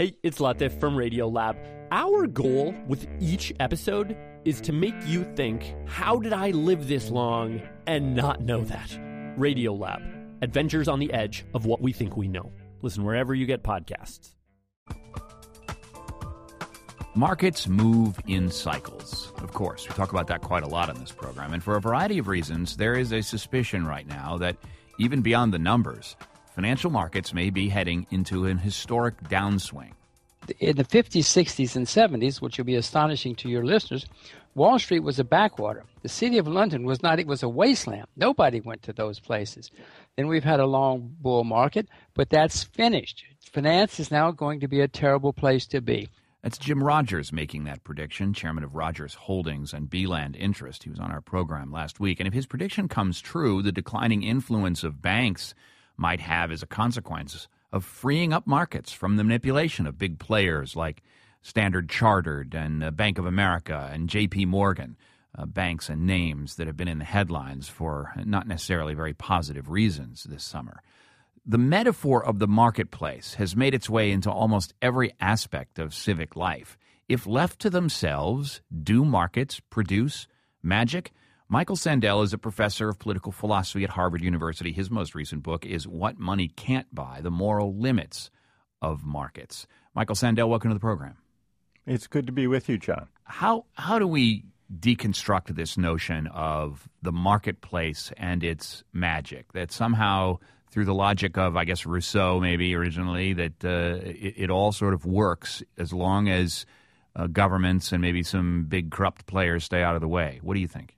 Hey, it's Latif from Radiolab. Our goal with each episode is to make you think, how did I live this long and not know that? Radiolab, adventures on the edge of what we think we know. Listen wherever you get podcasts. Markets move in cycles. Of course, we talk about that quite a lot on this program. And for a variety of reasons, there is a suspicion right now that even beyond the numbers, financial markets may be heading into an historic downswing. In the 50s, 60s, and 70s, which will be astonishing to your listeners, Wall Street was a backwater. The city of London was not, it was a wasteland. Nobody went to those places. Then we've had a long bull market, but that's finished. Finance is now going to be a terrible place to be. That's Jim Rogers making that prediction, chairman of Rogers Holdings and Beeland Interest. He was on our program last week. And if his prediction comes true, the declining influence of banks might have as a consequence of freeing up markets from the manipulation of big players like Standard Chartered and uh, Bank of America and JP Morgan, uh, banks and names that have been in the headlines for not necessarily very positive reasons this summer. The metaphor of the marketplace has made its way into almost every aspect of civic life. If left to themselves, do markets produce magic? Michael Sandel is a professor of political philosophy at Harvard University. His most recent book is What Money Can't Buy The Moral Limits of Markets. Michael Sandel, welcome to the program. It's good to be with you, John. How, how do we deconstruct this notion of the marketplace and its magic? That somehow, through the logic of, I guess, Rousseau maybe originally, that uh, it, it, all sort of works as long as uh, governments and maybe some big corrupt players stay out of the way. What do you think?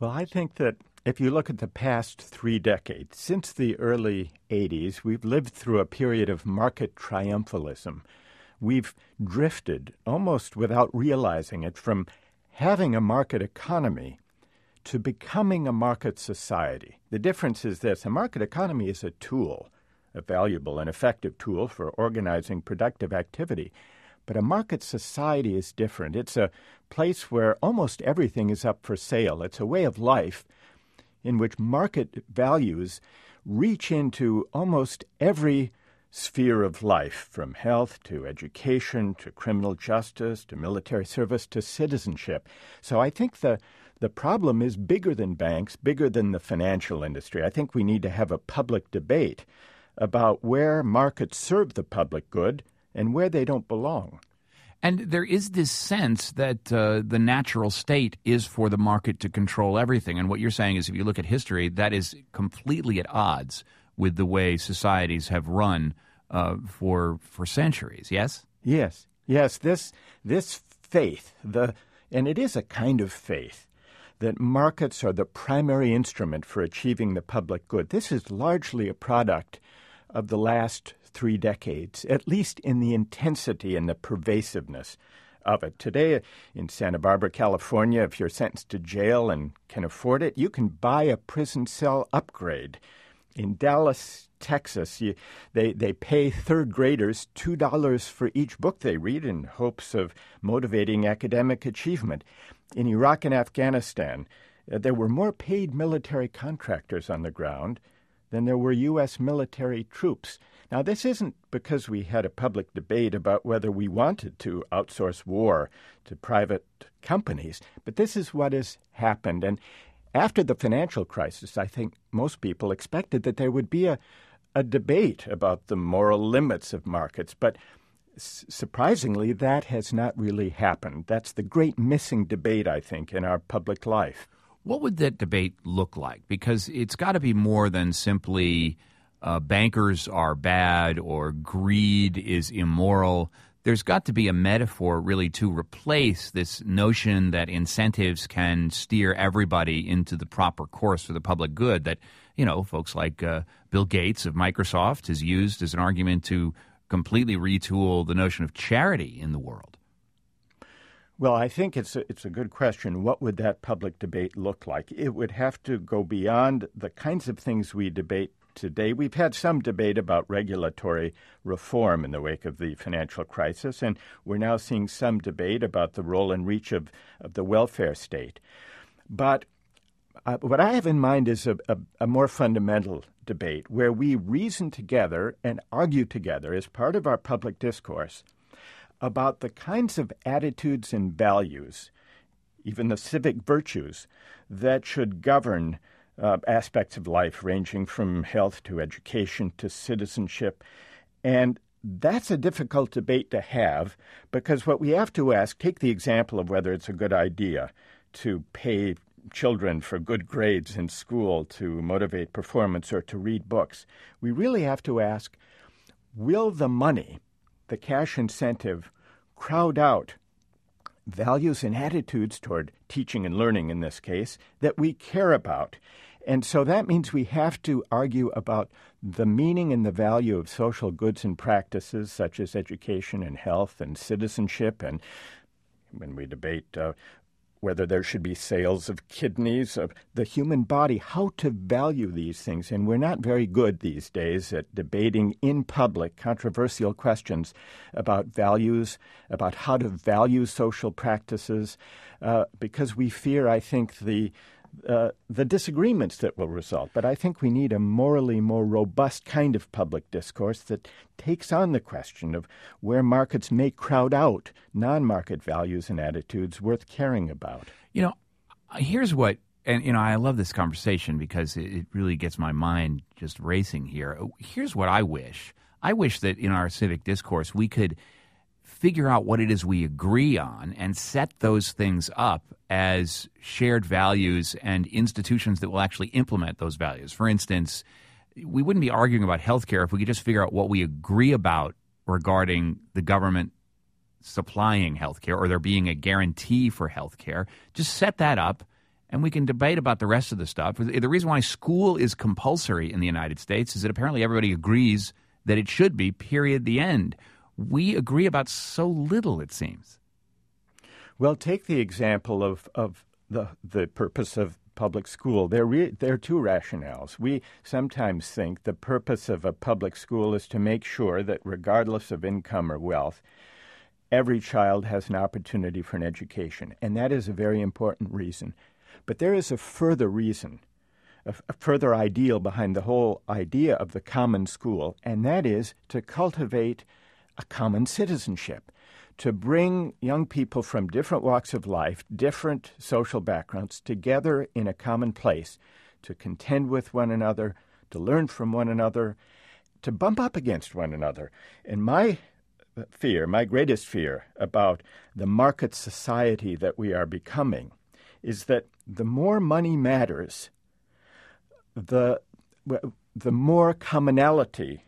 Well, I think that if you look at the past three decades, since the early 80s, we've lived through a period of market triumphalism. We've drifted, almost without realizing it, from having a market economy to becoming a market society. The difference is this a market economy is a tool, a valuable and effective tool for organizing productive activity. But a market society is different. It's a place where almost everything is up for sale. It's a way of life in which market values reach into almost every sphere of life, from health to education to criminal justice to military service to citizenship. So I think the the problem is bigger than banks, bigger than the financial industry. I think we need to have a public debate about where markets serve the public good and where they don't belong. And there is this sense that uh, the natural state is for the market to control everything. And what you're saying is, if you look at history, that is completely at odds with the way societies have run uh, for for centuries. Yes. Yes. Yes. This this faith, the and it is a kind of faith that markets are the primary instrument for achieving the public good. This is largely a product of the last three decades, at least in the intensity and the pervasiveness of it. Today, in Santa Barbara, California, if you're sentenced to jail and can afford it, you can buy a prison cell upgrade. In Dallas, Texas, you, they, they pay third graders $2 for each book they read in hopes of motivating academic achievement. In Iraq and Afghanistan, uh, there were more paid military contractors on the ground than there were U.S. military troops. Now, this isn't because we had a public debate about whether we wanted to outsource war to private companies, but this is what has happened. And after the financial crisis, I think most people expected that there would be a, a debate about the moral limits of markets, but s- surprisingly, that has not really happened. That's the great missing debate, I think, in our public life. What would that debate look like? Because it's got to be more than simply uh, bankers are bad or greed is immoral. There's got to be a metaphor really to replace this notion that incentives can steer everybody into the proper course for the public good that, you know, folks like uh, Bill Gates of Microsoft has used as an argument to completely retool the notion of charity in the world. Well, I think it's a, it's a good question. What would that public debate look like? It would have to go beyond the kinds of things we debate today. We've had some debate about regulatory reform in the wake of the financial crisis, and we're now seeing some debate about the role and reach of, of the welfare state. But uh, what I have in mind is a, a, a more fundamental debate where we reason together and argue together as part of our public discourse about the kinds of attitudes and values, even the civic virtues, that should govern uh, aspects of life, ranging from health to education to citizenship. And that's a difficult debate to have because what we have to ask take the example of whether it's a good idea to pay children for good grades in school to motivate performance or to read books. We really have to ask will the money, the cash incentive, crowd out values and attitudes toward teaching and learning in this case that we care about? And so that means we have to argue about the meaning and the value of social goods and practices such as education and health and citizenship. And when we debate uh, whether there should be sales of kidneys, of the human body, how to value these things. And we're not very good these days at debating in public controversial questions about values, about how to value social practices, uh, because we fear, I think, the uh, the disagreements that will result. But I think we need a morally more robust kind of public discourse that takes on the question of where markets may crowd out non market values and attitudes worth caring about. You know, here's what, and you know, I love this conversation because it really gets my mind just racing here. Here's what I wish I wish that in our civic discourse we could figure out what it is we agree on and set those things up as shared values and institutions that will actually implement those values. For instance, we wouldn't be arguing about healthcare if we could just figure out what we agree about regarding the government supplying healthcare or there being a guarantee for healthcare. Just set that up and we can debate about the rest of the stuff. The reason why school is compulsory in the United States is that apparently everybody agrees that it should be, period, the end we agree about so little, it seems. Well, take the example of, of the, the purpose of public school. There, re- there are two rationales. We sometimes think the purpose of a public school is to make sure that, regardless of income or wealth, every child has an opportunity for an education. And that is a very important reason. But there is a further reason, a, a further ideal behind the whole idea of the common school, and that is to cultivate a common citizenship, to bring young people from different walks of life, different social backgrounds together in a common place to contend with one another, to learn from one another, to bump up against one another. And my fear, my greatest fear about the market society that we are becoming is that the more money matters, the, the more commonality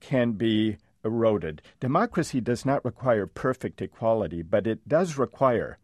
can be eroded. Democracy does not require perfect equality, but it does require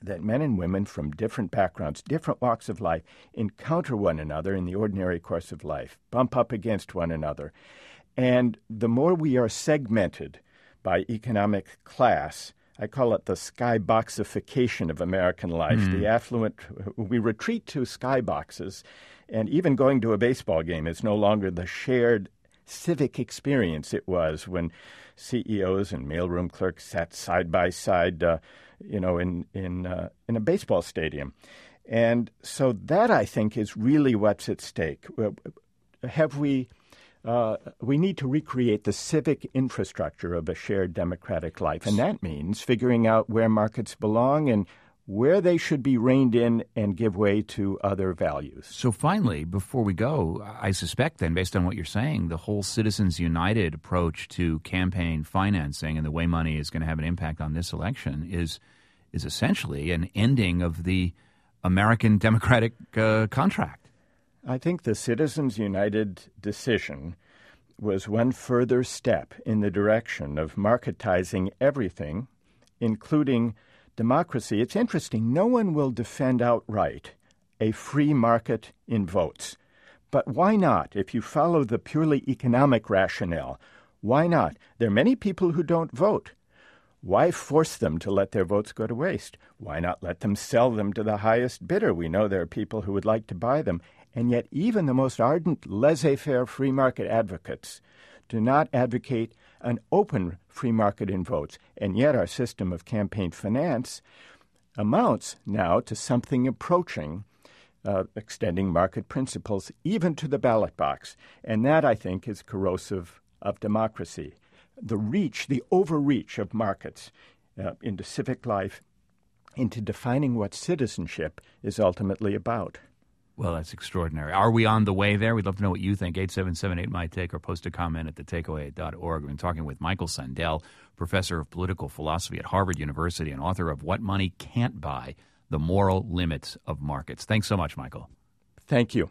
that men and women from different backgrounds, different walks of life, encounter one another in the ordinary course of life, bump up against one another. And the more we are segmented by economic class, I call it the skyboxification of American life. Mm. The affluent, we retreat to skyboxes, and even going to a baseball game is no longer the shared civic experience it was when CEOs and mailroom clerks sat side by side, uh, you know, in in uh, in a baseball stadium, and so that I think is really what's at stake. Have we? Uh, we need to recreate the civic infrastructure of a shared democratic life, and that means figuring out where markets belong and where they should be reined in and give way to other values. So, finally, before we go, I suspect then, based on what you're saying, the whole Citizens United approach to campaign financing and the way money is going to have an impact on this election is is essentially an ending of the American democratic uh, contract. I think the Citizens United decision was one further step in the direction of marketizing everything, including democracy, it's interesting. No one will defend outright a free market in votes. But why not? If you follow the purely economic rationale, why not? There are many people who don't vote. Why force them to let their votes go to waste? Why not let them sell them to the highest bidder? We know there are people who would like to buy them. And yet, even the most ardent laissez faire free market advocates do not advocate an open free market in votes. And yet, our system of campaign finance amounts now to something approaching uh, extending market principles even to the ballot box. And that, I think, is corrosive of democracy. The reach, the overreach of markets uh, into civic life, into defining what citizenship is ultimately about. Well, that's extraordinary. Are we on the way there? We'd love to know what you think. 8778-MY-TAKE or post a comment at thetakeaway.org. We've been talking with Michael Sandel, professor of political philosophy at Harvard University and author of What Money Can't Buy The Moral Limits of Markets. Thanks so much, Michael. Thank you.